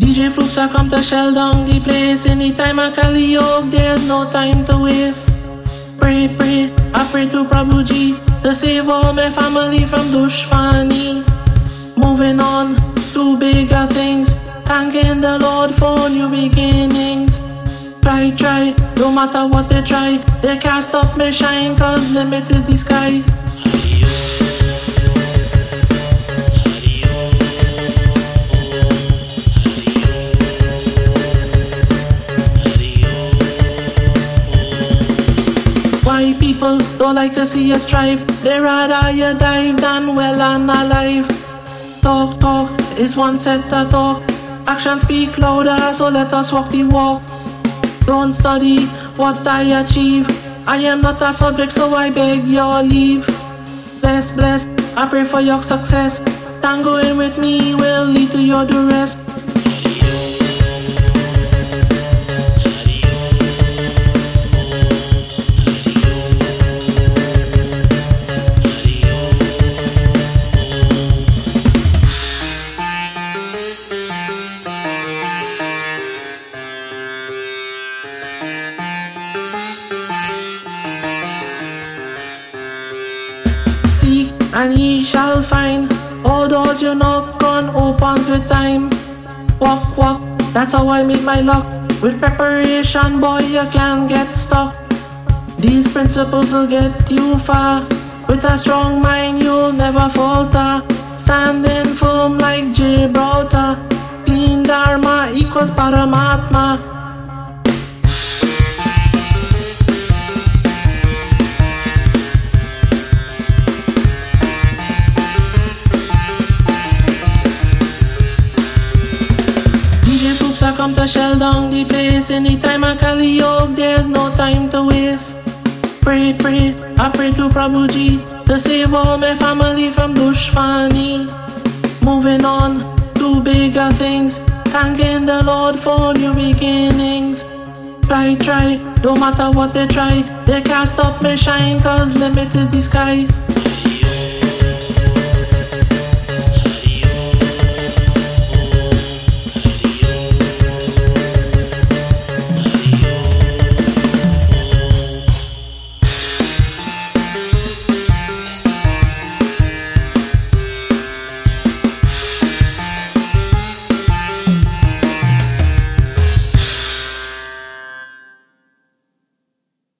I come to shell down the place. Anytime I call the you, there's no time to waste. Pray, pray, I pray to Prabhu Prabhuji to save all my family from Dushmani. Moving on to bigger things, thanking the Lord for new beginnings. Try, try, no matter what they try, they can't stop me shine, cause limit is the sky. Don't like to see us strive? They rather you dive than well and alive. Talk, talk is one set of talk. Action speak louder, so let us walk the walk. Don't study what I achieve. I am not a subject, so I beg your leave. Bless, bless, I pray for your success. Tangoing with me will lead to your duress. And ye shall find. All doors you knock on opens with time. Walk, walk, that's how I meet my luck. With preparation, boy, you can get stuck. These principles will get you far. With a strong mind, you'll never falter. Standing firm like Gibraltar. Clean Dharma equals Paramatma. Come to shell down the place. Anytime I call you, there's no time to waste. Pray, pray, I pray to Prabhuji to save all my family from Dushmani. Moving on to bigger things, thanking the Lord for new beginnings. Try, try, no matter what they try, they can't stop me shine, cause limit is the sky.